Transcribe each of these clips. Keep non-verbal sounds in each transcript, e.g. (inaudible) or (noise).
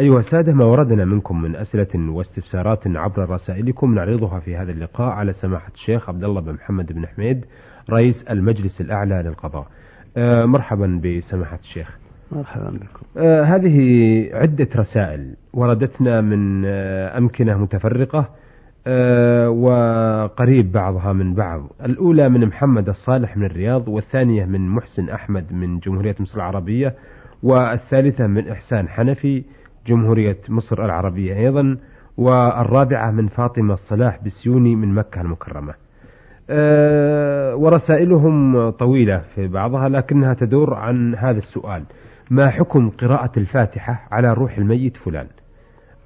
أيها السادة ما وردنا منكم من أسئلة واستفسارات عبر رسائلكم نعرضها في هذا اللقاء على سماحة الشيخ عبد الله بن محمد بن حميد رئيس المجلس الأعلى للقضاء. آه مرحبا بسماحة الشيخ. مرحبا بكم. آه هذه عدة رسائل وردتنا من آه أمكنة متفرقة آه وقريب بعضها من بعض. الأولى من محمد الصالح من الرياض والثانية من محسن أحمد من جمهورية مصر العربية والثالثة من إحسان حنفي جمهورية مصر العربية أيضا والرابعة من فاطمة الصلاح بسيوني من مكة المكرمة. أه ورسائلهم طويلة في بعضها لكنها تدور عن هذا السؤال. ما حكم قراءة الفاتحة على روح الميت فلان؟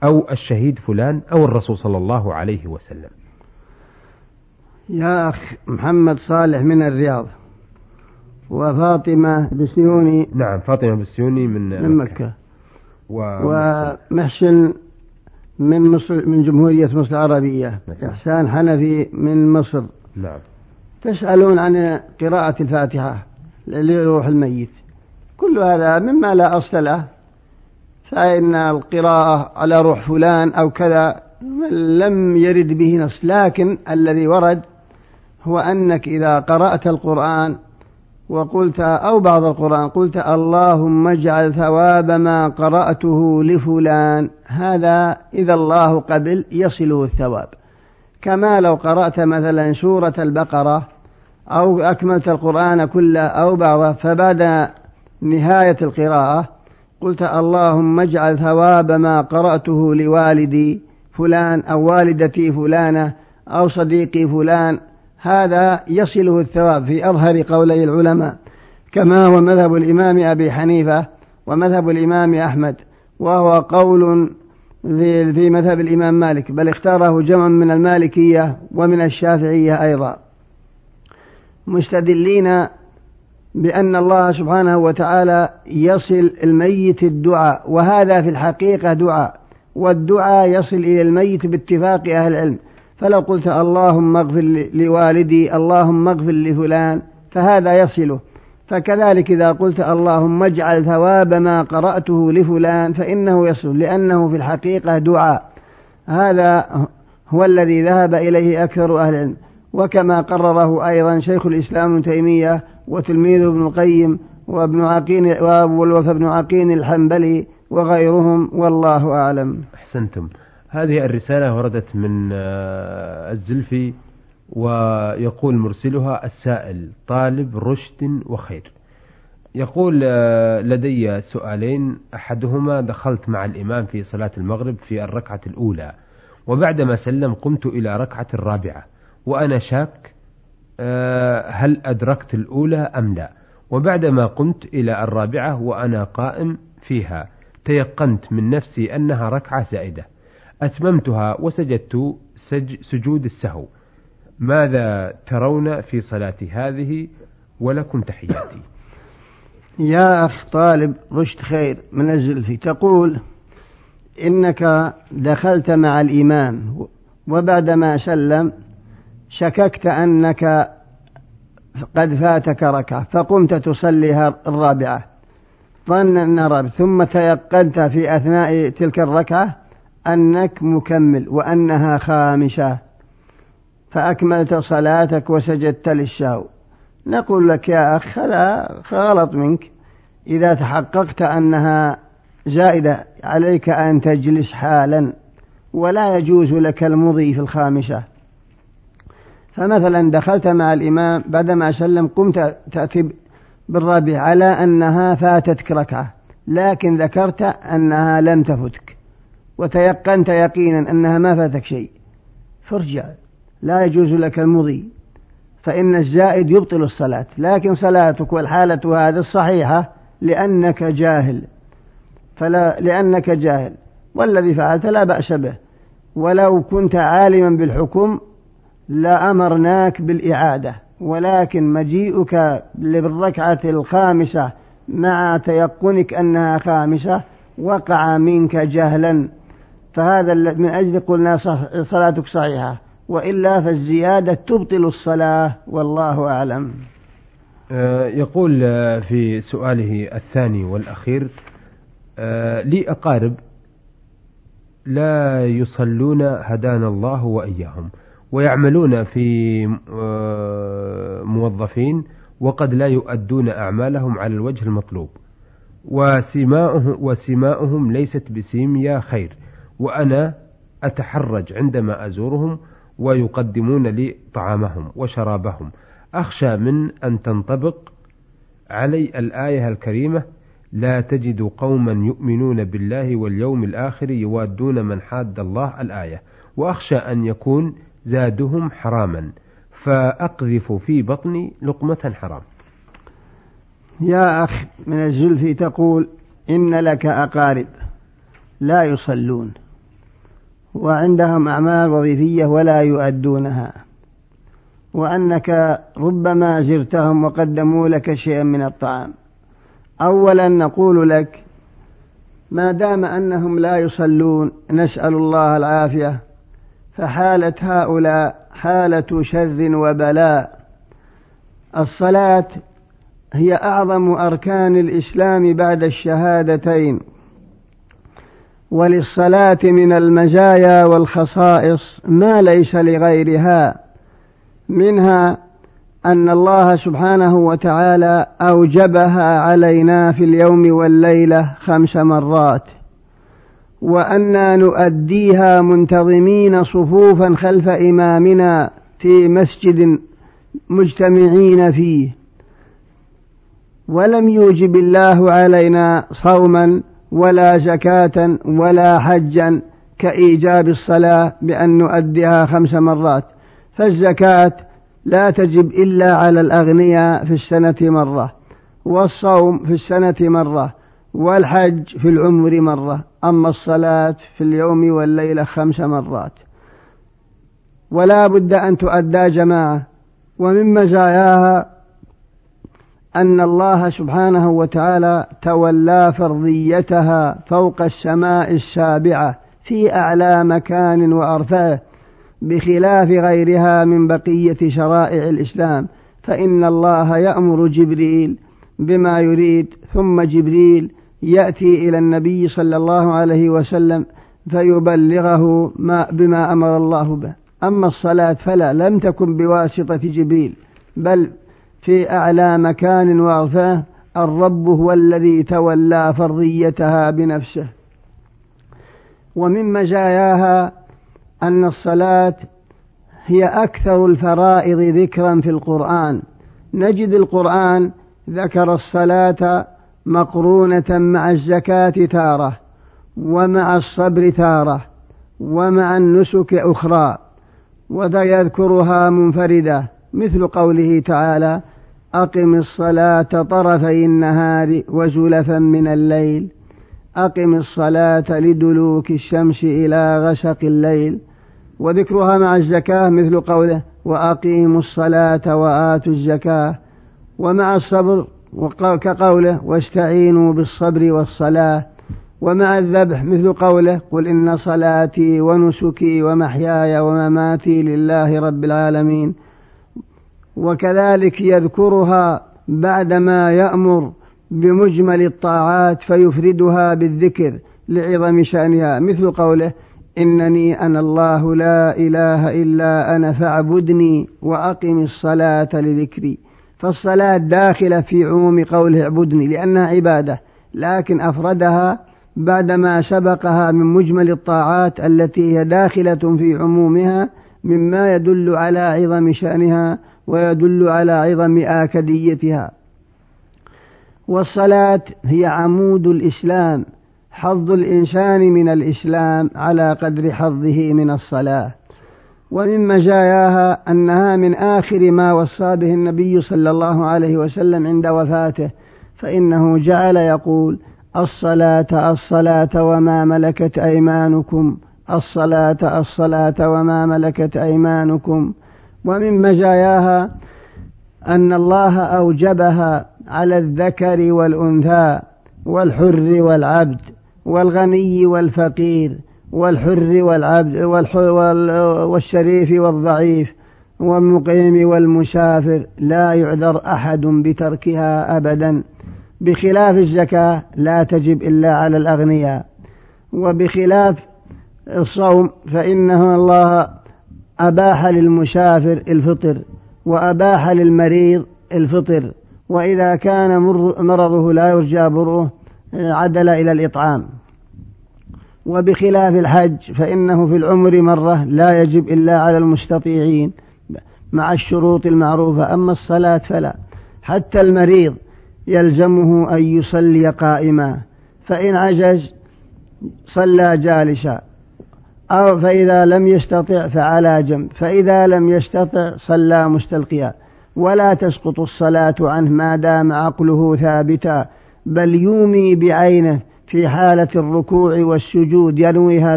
أو الشهيد فلان أو الرسول صلى الله عليه وسلم؟ يا أخ محمد صالح من الرياض. وفاطمة بسيوني نعم فاطمة بسيوني من, من مكة. و... ومحسن من مصر من جمهورية مصر العربية. نعم. إحسان حنفي من مصر. نعم. تسألون عن قراءة الفاتحة لروح الميت. كل هذا مما لا أصل له. فإن القراءة على روح فلان أو كذا لم يرد به نص. لكن الذي ورد هو أنك إذا قرأت القرآن وقلت أو بعض القرآن قلت اللهم اجعل ثواب ما قرأته لفلان. هذا إذا الله قبل يصله الثواب. كما لو قرأت مثلا سورة البقرة أو أكملت القرآن كله أو بعضه فبعد نهاية القراءة قلت اللهم اجعل ثواب ما قرأته لوالدي فلان أو والدتي فلانة أو صديقي فلان هذا يصله الثواب في أظهر قولي العلماء كما هو مذهب الإمام أبي حنيفة ومذهب الإمام أحمد وهو قول في, مذهب الإمام مالك بل اختاره جمع من المالكية ومن الشافعية أيضا. مستدلين بأن الله سبحانه وتعالى يصل الميت الدعاء وهذا في الحقيقة دعاء والدعاء يصل إلى الميت باتفاق أهل العلم. فلو قلت اللهم اغفر لوالدي اللهم اغفر لفلان فهذا يصله. فكذلك إذا قلت اللهم اجعل ثواب ما قرأته لفلان فإنه يصل لأنه في الحقيقة دعاء. هذا هو الذي ذهب إليه أكثر أهل العلم. وكما قرره أيضا شيخ الإسلام ابن تيمية وتلميذه ابن القيم وابن عقين والوفى ابن عقين الحنبلي وغيرهم والله أعلم. أحسنتم. هذه الرسالة وردت من الزلفي ويقول مرسلها السائل طالب رشد وخير. يقول لدي سؤالين أحدهما دخلت مع الإمام في صلاة المغرب في الركعة الأولى وبعدما سلم قمت إلى ركعة الرابعة وأنا شاك هل أدركت الأولى أم لا؟ وبعدما قمت إلى الرابعة وأنا قائم فيها تيقنت من نفسي أنها ركعة زائدة. أتممتها وسجدت سج سجود السهو. ماذا ترون في صلاتي هذه ولكم تحياتي. (clears throat) يا أخ طالب رشد خير من الزلفي تقول إنك دخلت مع الإمام وبعدما سلم شككت أنك قد فاتك ركعة فقمت تصليها الرابعة. ظن أن رابع ثم تيقنت في أثناء تلك الركعة أنك مكمل وأنها خامسة فأكملت صلاتك وسجدت للشهو. نقول لك يا أخ هذا غلط منك. إذا تحققت أنها زائدة عليك أن تجلس حالا. ولا يجوز لك المضي في الخامسة فمثلا دخلت مع الإمام بعدما سلم قمت تأتي بالرابع على أنها فاتتك ركعة. لكن ذكرت أنها لم تفتك وتيقنت يقينا أنها ما فاتك شيء. فارجع. لا يجوز لك المضي. فإن الزائد يبطل الصلاة. لكن صلاتك والحالة هذه الصحيحة لأنك جاهل. فلا لأنك جاهل. والذي فعلت لا بأس به. ولو كنت عالما بالحكم لأمرناك بالإعادة. ولكن مجيئك بالركعة الخامسة مع تيقنك أنها خامسة وقع منك جهلا. فهذا من أجل قلنا صلاتك صحيحة. وإلا فالزيادة تبطل الصلاة والله أعلم. آه، يقول آه، في سؤاله الثاني والأخير آه، لي أقارب لا يصلون هدانا الله وإياهم ويعملون في موظفين وقد لا يؤدون أعمالهم على الوجه المطلوب. وسماؤهم, وسماؤهم ليست بسيميا خير. وأنا أتحرج عندما أزورهم ويقدمون لي طعامهم وشرابهم. أخشى من أن تنطبق علي الآية الكريمة لا تجد قوما يؤمنون بالله واليوم الآخر يوادون من حاد الله الآية. وأخشى أن يكون زادهم حراما. فأقذف في بطني لقمة حرام. يا أخ من الزلف تقول إن لك أقارب لا يصلون. وعندهم أعمال وظيفية ولا يؤدونها. وأنك ربما زرتهم وقدموا لك شيئا من الطعام. أولا نقول لك ما دام أنهم لا يصلون نسأل الله العافية. فحالة هؤلاء حالة شر وبلاء. الصلاة هي أعظم أركان الإسلام بعد الشهادتين. وللصلاة من المزايا والخصائص ما ليس لغيرها منها أن الله سبحانه وتعالى أوجبها علينا في اليوم والليلة خمس مرات وأنا نؤديها منتظمين صفوفا خلف إمامنا في مسجد مجتمعين فيه. ولم يوجب الله علينا صوما ولا زكاة ولا حجا كإيجاب الصلاة بأن نؤديها خمس مرات. فالزكاة لا تجب إلا على الأغنياء في السنة مرة والصوم في السنة مرة والحج في العمر مرة أما الصلاة في اليوم والليلة خمس مرات. ولا بد أن تؤدى جماعة ومن مزاياها أن الله سبحانه وتعالى تولى فرضيتها فوق السماء السابعة في أعلى مكان وأرفعه بخلاف غيرها من بقية شرائع الإسلام. فإن الله يأمر جبريل بما يريد ثم جبريل يأتي إلى النبي صلى الله عليه وسلم فيبلغه ما بما أمر الله به. أما الصلاة فلا لم تكن بواسطة جبريل بل في أعلى مكان وأرفاه الرب هو الذي تولى فرضيتها بنفسه. ومن مزاياها أن الصلاة هي أكثر الفرائض ذكرا في القرآن. نجد القرآن ذكر الصلاة مقرونة مع الزكاة تارة ومع الصبر تارة ومع النسك أخرى ويذكرها منفردة مثل قوله تعالى أقم الصلاة طرفي النهار وزلفا من الليل. أقم الصلاة لدلوك الشمس إلى غسق الليل. وذكرها مع الزكاة مثل قوله وأقيموا الصلاة وآتوا الزكاة. ومع الصبر كقوله واستعينوا بالصبر والصلاة. ومع الذبح مثل قوله قل إن صلاتي ونسكي ومحياي ومماتي لله رب العالمين. وكذلك يذكرها بعدما يأمر بمجمل الطاعات فيفردها بالذكر لعظم شأنها. مثل قوله إنني أنا الله لا إله إلا أنا فاعبدني وأقم الصلاة لذكري. فالصلاة داخلة في عموم قوله اعبدني لأنها عبادة لكن أفردها بعدما سبقها من مجمل الطاعات التي هي داخلة في عمومها مما يدل على عظم شأنها ويدل على عظم آكديتها. والصلاة هي عمود الإسلام حظ الإنسان من الإسلام على قدر حظه من الصلاة. ومن مزاياها أنها من آخر ما وصى به النبي صلى الله عليه وسلم عند وفاته فإنه جعل يقول الصلاة الصلاة وما ملكت أيمانكم الصلاة الصلاة وما ملكت أيمانكم. ومن مزاياها أن الله أوجبها على الذكر والأنثى والحر والعبد والغني والفقير والحر والعبد والشريف والضعيف والمقيم والمسافر لا يعذر أحد بتركها أبدا. بخلاف الزكاة لا تجب إلا على الأغنياء. وبخلاف الصوم فإنه الله أباح للمسافر الفطر وأباح للمريض الفطر. وإذا كان مرضه لا يرجى برؤه عدل إلى الإطعام. وبخلاف الحج فإنه في العمر مرة لا يجب إلا على المستطيعين مع الشروط المعروفة. أما الصلاة فلا. حتى المريض يلزمه أن يصلي قائما. فإن عجز صلى جالسا. أو فإذا لم يستطع فعلى جنب فإذا لم يستطع صلى مستلقيا. ولا تسقط الصلاة عنه ما دام عقله ثابتا بل يومي بعينه في حالة الركوع والسجود ينويها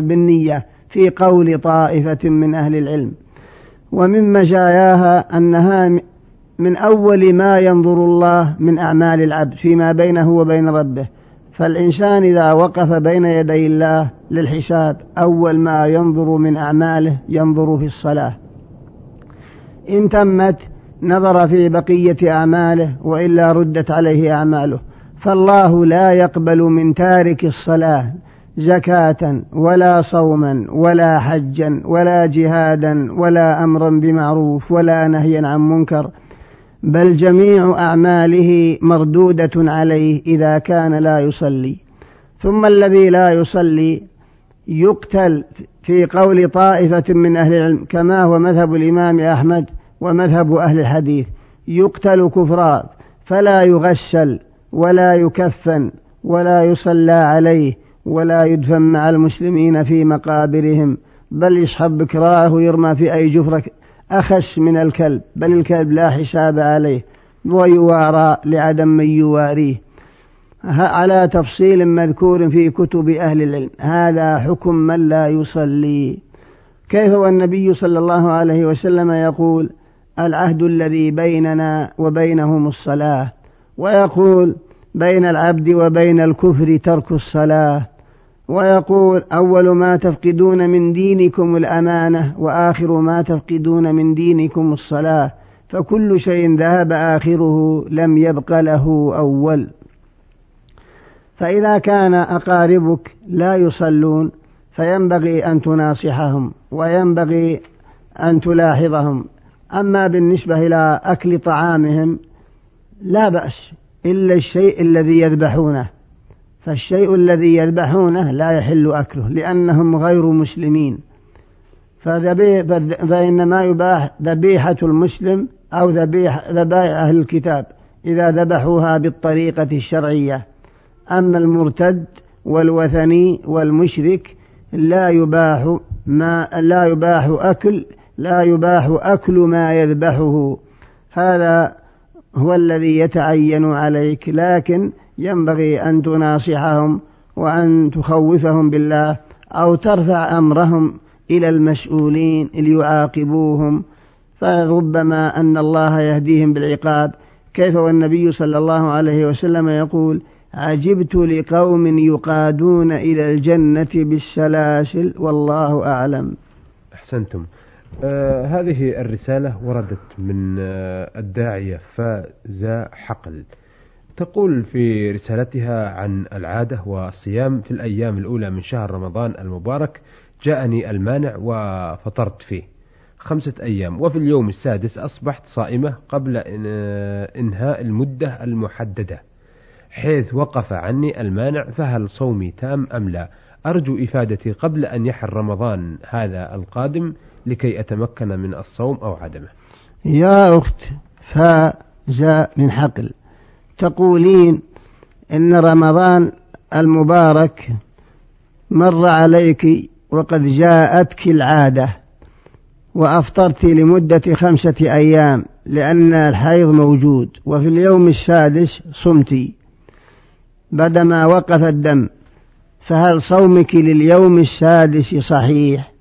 بالنية في قول طائفة من أهل العلم. ومن مزاياها أنها من أول ما ينظر الله من أعمال العبد فيما بينه وبين ربه. فالإنسان إذا وقف بين يدي الله للحساب أول ما ينظر من أعماله ينظر في الصلاة. إن تمت نظر في بقية أعماله وإلا ردت عليه أعماله. فالله لا يقبل من تارك الصلاة زكاة ولا صوما ولا حجا ولا جهادا ولا أمرا بمعروف ولا نهيا عن منكر. بل جميع أعماله مردودة عليه إذا كان لا يصلي. ثم الذي لا يصلي يقتل في قول طائفة من أهل العلم كما هو مذهب الإمام أحمد ومذهب أهل الحديث. يقتل كفرا فلا يغسل ولا يكفن ولا يصلى عليه ولا يدفن مع المسلمين في مقابرهم بل يسحب بكراه ويرمى في أي جفرة أخس من الكلب بل الكلب لا حساب عليه ويوارى لعدم من يواريه. على تفصيل مذكور في كتب أهل العلم هذا حكم من لا يصلي. كيف والنبي صلى الله عليه وسلم يقول العهد الذي بيننا وبينهم الصلاة؟ ويقول بين العبد وبين الكفر ترك الصلاة. ويقول أول ما تفقدون من دينكم الأمانة وآخر ما تفقدون من دينكم الصلاة فكل شيء ذهب آخره لم يبق له أول. فإذا كان أقاربك لا يصلون فينبغي أن تناصحهم وينبغي أن تلاحظهم. أما بالنسبة إلى أكل طعامهم لا بأس إلا الشيء الذي يذبحونه. فالشيء الذي يذبحونه لا يحل أكله لأنهم غير مسلمين. فإنما يباح ذبيحة المسلم أو ذبيح ذبائح أهل الكتاب إذا ذبحوها بالطريقة الشرعية. أما المرتد والوثني والمشرك لا يباح ما لا يباح أكل لا يباح أكل ما يذبحه. هذا هو الذي يتعين عليك لكن ينبغي أن تناصحهم وأن تخوفهم بالله أو ترفع أمرهم إلى المسؤولين ليعاقبوهم. فربما أن الله يهديهم بالعقاب. كيف والنبي صلى الله عليه وسلم يقول عجبت لقوم يقادون إلى الجنة بالسلاسل والله أعلم. أحسنتم. آه هذه الرسالة وردت من آه الداعية فاز حقل. تقول في رسالتها عن العادة والصيام في الأيام الأولى من شهر رمضان المبارك جاءني المانع وفطرت فيه. خمسة أيام. وفي اليوم السادس أصبحت صائمة قبل إنهاء المدة المحددة. حيث وقف عني المانع فهل صومي تام أم لا؟ أرجو إفادتي قبل أن يحل رمضان هذا القادم لكي أتمكن من الصوم أو عدمه. يا أخت فجاء من حقل. تقولين إن رمضان المبارك مر عليك وقد جاءتك العادة وأفطرت لمدة خمسة أيام لأن الحيض موجود وفي اليوم السادس صمت. بعدما وقف الدم فهل صومك لليوم السادس صحيح؟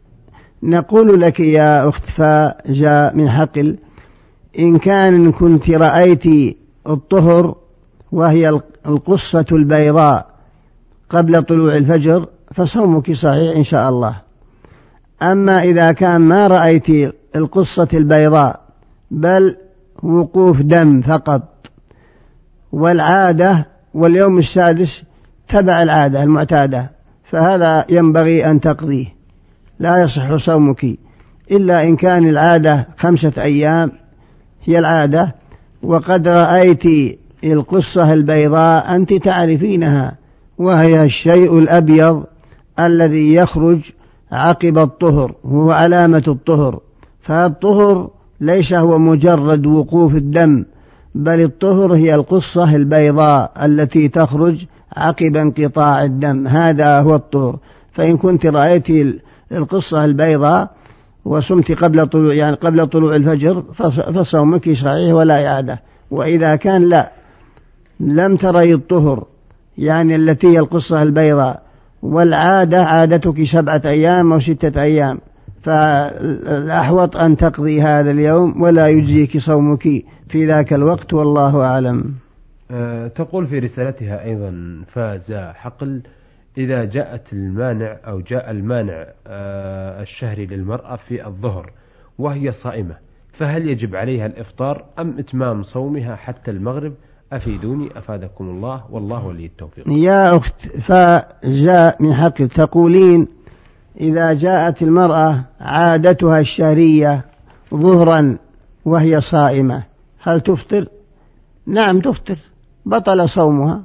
نقول لك يا أخت فجاء من حقل إن كان كنت رأيت الطهر وهي القصة البيضاء قبل طلوع الفجر فصومك صحيح إن شاء الله. أما إذا كان ما رأيت القصة البيضاء بل وقوف دم فقط. والعادة واليوم السادس تبع العادة المعتادة فهذا ينبغي أن تقضيه. لا يصح صومك إلا إن كان العادة خمسة أيام هي العادة. وقد رأيت القصة البيضاء أنت تعرفينها وهي الشيء الأبيض الذي يخرج عقب الطهر هو علامة الطهر. فالطهر ليس هو مجرد وقوف الدم بل الطهر هي القصة البيضاء التي تخرج عقب انقطاع الدم هذا هو الطهر. فإن كنت رأيت القصة البيضاء وصمت قبل طلوع يعني قبل طلوع الفجر فصومك صحيح ولا إعادة. وإذا كان لا لم تري الطهر يعني التي هي القصة البيضاء. والعادة عادتك سبعة أيام أو ستة أيام. فالأحوط أن تقضي هذا اليوم ولا يجزيك صومك في ذاك الوقت والله أعلم. أه تقول في رسالتها أيضا فاز حقل إذا جاءت المانع أو جاء المانع أه الشهري للمرأة في الظهر وهي صائمة فهل يجب عليها الإفطار أم إتمام صومها حتى المغرب؟ أفيدوني أفادكم الله والله ولي التوفيق. يا أخت فجاء من حق تقولين إذا جاءت المرأة عادتها الشهرية ظهرا وهي صائمة. هل تفطر؟ نعم تفطر. بطل صومها.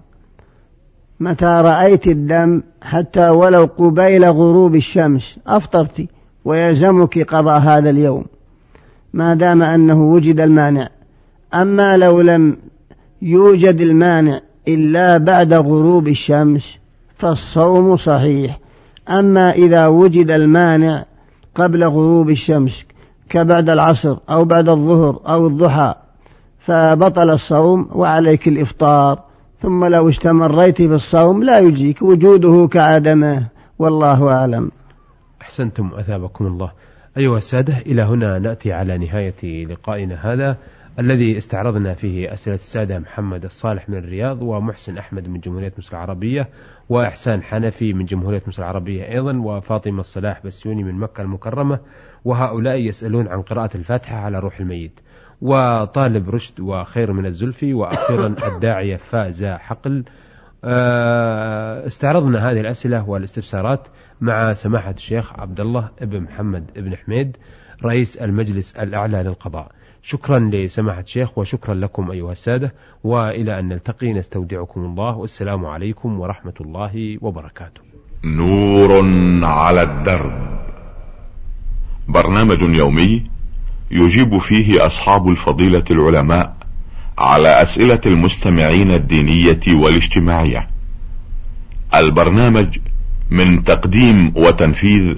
متى رأيت الدم حتى ولو قبيل غروب الشمس أفطرت ويلزمك قضاء هذا اليوم. ما دام أنه وجد المانع. أما لو لم يوجد المانع إلا بعد غروب الشمس فالصوم صحيح. أما إذا وجد المانع قبل غروب الشمس كبعد العصر أو بعد الظهر أو الضحى فبطل الصوم وعليك الإفطار. ثم لو استمريت في الصوم لا يجيك وجوده كعدمه والله أعلم. أحسنتم أثابكم الله. أيها السادة إلى هنا نأتي على نهاية لقائنا هذا. الذي استعرضنا فيه أسئلة السادة محمد الصالح من الرياض ومحسن أحمد من جمهورية مصر العربية وإحسان حنفي من جمهورية مصر العربية أيضا وفاطمة الصلاح بسيوني من مكة المكرمة وهؤلاء يسألون عن قراءة الفاتحة على روح الميت. وطالب رشد وخير من الزلفي وأخيرا (coughs) الداعية فازا حقل. آه، استعرضنا هذه الأسئلة والاستفسارات مع سماحة الشيخ عبد الله بن محمد بن حميد رئيس المجلس الأعلى للقضاء. شكرا لسماحة الشيخ وشكرا لكم أيها السادة وإلى أن نلتقي نستودعكم الله والسلام عليكم ورحمة الله وبركاته. نور على الدرب. برنامج يومي يجيب فيه أصحاب الفضيلة العلماء على أسئلة المستمعين الدينية والاجتماعية. البرنامج من تقديم وتنفيذ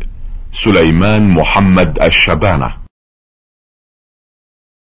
سليمان محمد الشبانة.